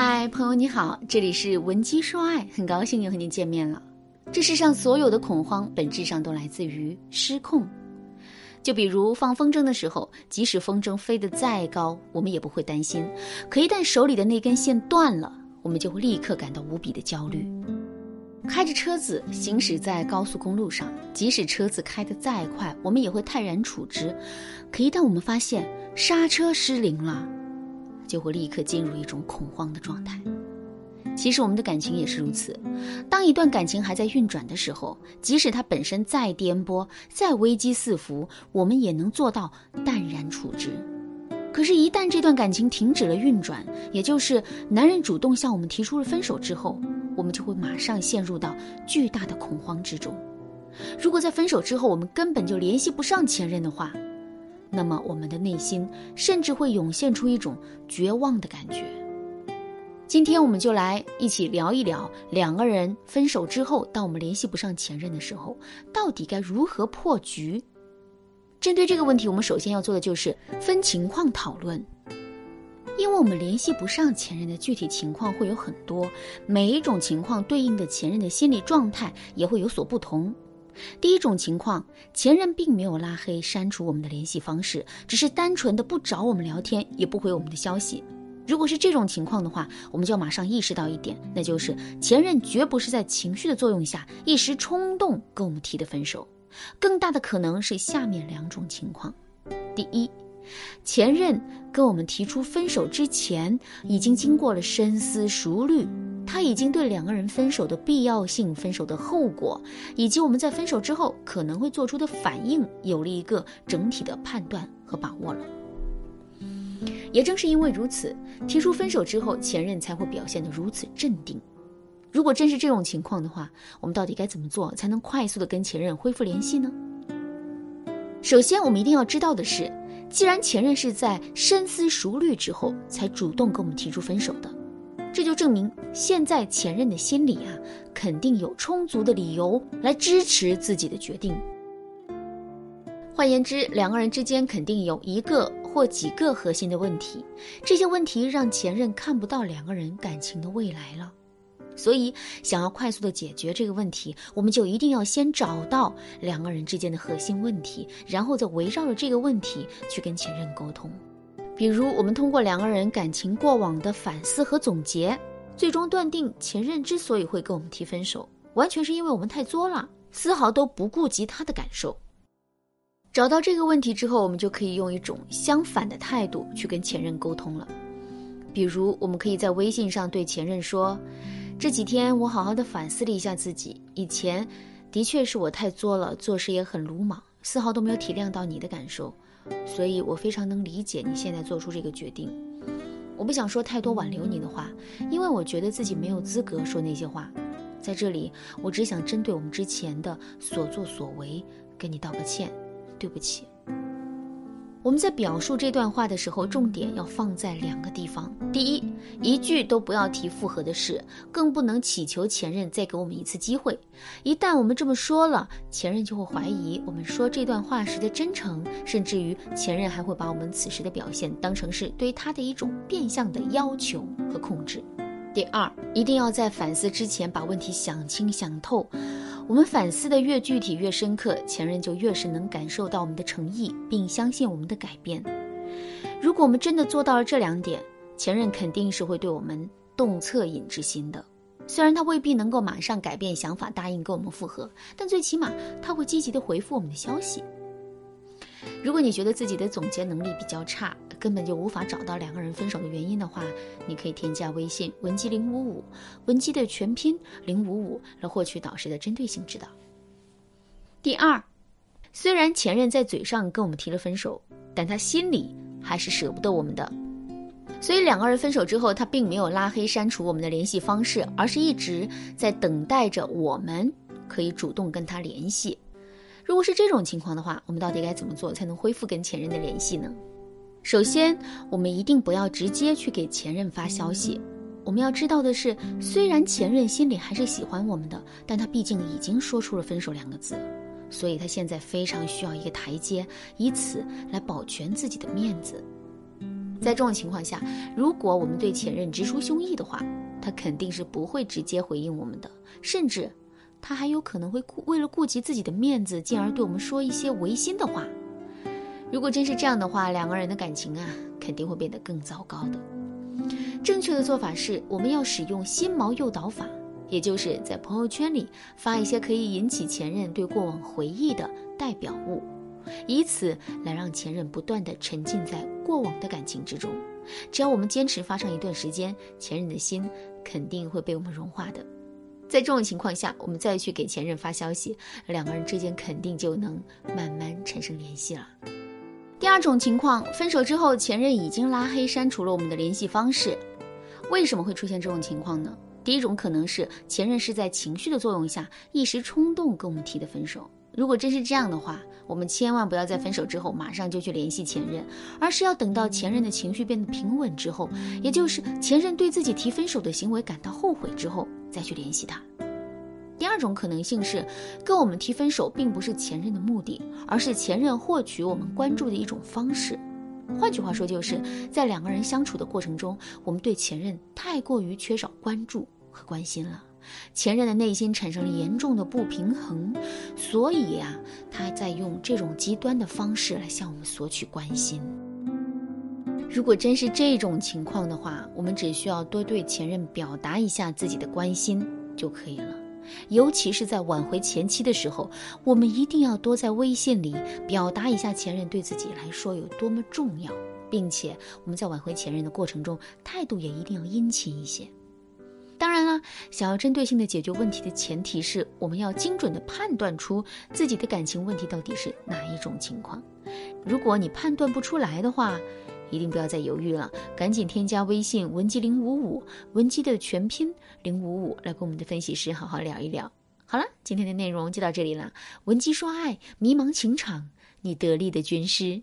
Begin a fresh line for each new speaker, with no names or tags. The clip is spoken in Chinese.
嗨，朋友你好，这里是文姬说爱，很高兴又和你见面了。这世上所有的恐慌，本质上都来自于失控。就比如放风筝的时候，即使风筝飞得再高，我们也不会担心；可一旦手里的那根线断了，我们就会立刻感到无比的焦虑。开着车子行驶在高速公路上，即使车子开得再快，我们也会泰然处之；可一旦我们发现刹车失灵了，就会立刻进入一种恐慌的状态。其实我们的感情也是如此。当一段感情还在运转的时候，即使它本身再颠簸、再危机四伏，我们也能做到淡然处之。可是，一旦这段感情停止了运转，也就是男人主动向我们提出了分手之后，我们就会马上陷入到巨大的恐慌之中。如果在分手之后我们根本就联系不上前任的话，那么我们的内心甚至会涌现出一种绝望的感觉。今天我们就来一起聊一聊，两个人分手之后，当我们联系不上前任的时候，到底该如何破局？针对这个问题，我们首先要做的就是分情况讨论，因为我们联系不上前任的具体情况会有很多，每一种情况对应的前任的心理状态也会有所不同。第一种情况，前任并没有拉黑、删除我们的联系方式，只是单纯的不找我们聊天，也不回我们的消息。如果是这种情况的话，我们就要马上意识到一点，那就是前任绝不是在情绪的作用下一时冲动跟我们提的分手，更大的可能是下面两种情况：第一，前任跟我们提出分手之前，已经经过了深思熟虑，他已经对两个人分手的必要性、分手的后果，以及我们在分手之后可能会做出的反应，有了一个整体的判断和把握了。也正是因为如此，提出分手之后，前任才会表现得如此镇定。如果真是这种情况的话，我们到底该怎么做才能快速的跟前任恢复联系呢？首先，我们一定要知道的是，既然前任是在深思熟虑之后才主动跟我们提出分手的，这就证明现在前任的心里啊，肯定有充足的理由来支持自己的决定。换言之，两个人之间肯定有一个。或几个核心的问题，这些问题让前任看不到两个人感情的未来了。所以，想要快速的解决这个问题，我们就一定要先找到两个人之间的核心问题，然后再围绕着这个问题去跟前任沟通。比如，我们通过两个人感情过往的反思和总结，最终断定前任之所以会跟我们提分手，完全是因为我们太作了，丝毫都不顾及他的感受。找到这个问题之后，我们就可以用一种相反的态度去跟前任沟通了。比如，我们可以在微信上对前任说：“这几天我好好的反思了一下自己，以前的确是我太作了，做事也很鲁莽，丝毫都没有体谅到你的感受，所以我非常能理解你现在做出这个决定。我不想说太多挽留你的话，因为我觉得自己没有资格说那些话。在这里，我只想针对我们之前的所作所为跟你道个歉。”对不起，我们在表述这段话的时候，重点要放在两个地方。第一，一句都不要提复合的事，更不能祈求前任再给我们一次机会。一旦我们这么说了，前任就会怀疑我们说这段话时的真诚，甚至于前任还会把我们此时的表现当成是对他的一种变相的要求和控制。第二，一定要在反思之前把问题想清想透。我们反思的越具体越深刻，前任就越是能感受到我们的诚意，并相信我们的改变。如果我们真的做到了这两点，前任肯定是会对我们动恻隐之心的。虽然他未必能够马上改变想法，答应跟我们复合，但最起码他会积极的回复我们的消息。如果你觉得自己的总结能力比较差，根本就无法找到两个人分手的原因的话，你可以添加微信文姬零五五，文姬的全拼零五五，来获取导师的针对性指导。第二，虽然前任在嘴上跟我们提了分手，但他心里还是舍不得我们的，所以两个人分手之后，他并没有拉黑删除我们的联系方式，而是一直在等待着我们可以主动跟他联系。如果是这种情况的话，我们到底该怎么做才能恢复跟前任的联系呢？首先，我们一定不要直接去给前任发消息。我们要知道的是，虽然前任心里还是喜欢我们的，但他毕竟已经说出了分手两个字，所以他现在非常需要一个台阶，以此来保全自己的面子。在这种情况下，如果我们对前任直抒胸臆的话，他肯定是不会直接回应我们的，甚至他还有可能会顾为了顾及自己的面子，进而对我们说一些违心的话。如果真是这样的话，两个人的感情啊，肯定会变得更糟糕的。正确的做法是，我们要使用心锚诱导法，也就是在朋友圈里发一些可以引起前任对过往回忆的代表物，以此来让前任不断的沉浸在过往的感情之中。只要我们坚持发上一段时间，前任的心肯定会被我们融化的。在这种情况下，我们再去给前任发消息，两个人之间肯定就能慢慢产生联系了。第二种情况，分手之后，前任已经拉黑删除了我们的联系方式。为什么会出现这种情况呢？第一种可能是前任是在情绪的作用下一时冲动跟我们提的分手。如果真是这样的话，我们千万不要在分手之后马上就去联系前任，而是要等到前任的情绪变得平稳之后，也就是前任对自己提分手的行为感到后悔之后再去联系他。第二种可能性是，跟我们提分手并不是前任的目的，而是前任获取我们关注的一种方式。换句话说，就是在两个人相处的过程中，我们对前任太过于缺少关注和关心了，前任的内心产生了严重的不平衡，所以呀，他在用这种极端的方式来向我们索取关心。如果真是这种情况的话，我们只需要多对前任表达一下自己的关心就可以了。尤其是在挽回前妻的时候，我们一定要多在微信里表达一下前任对自己来说有多么重要，并且我们在挽回前任的过程中，态度也一定要殷勤一些。当然了，想要针对性的解决问题的前提是我们要精准的判断出自己的感情问题到底是哪一种情况。如果你判断不出来的话，一定不要再犹豫了，赶紧添加微信文姬零五五，文姬的全拼零五五，来跟我们的分析师好好聊一聊。好了，今天的内容就到这里了。文姬说爱，迷茫情场，你得力的军师。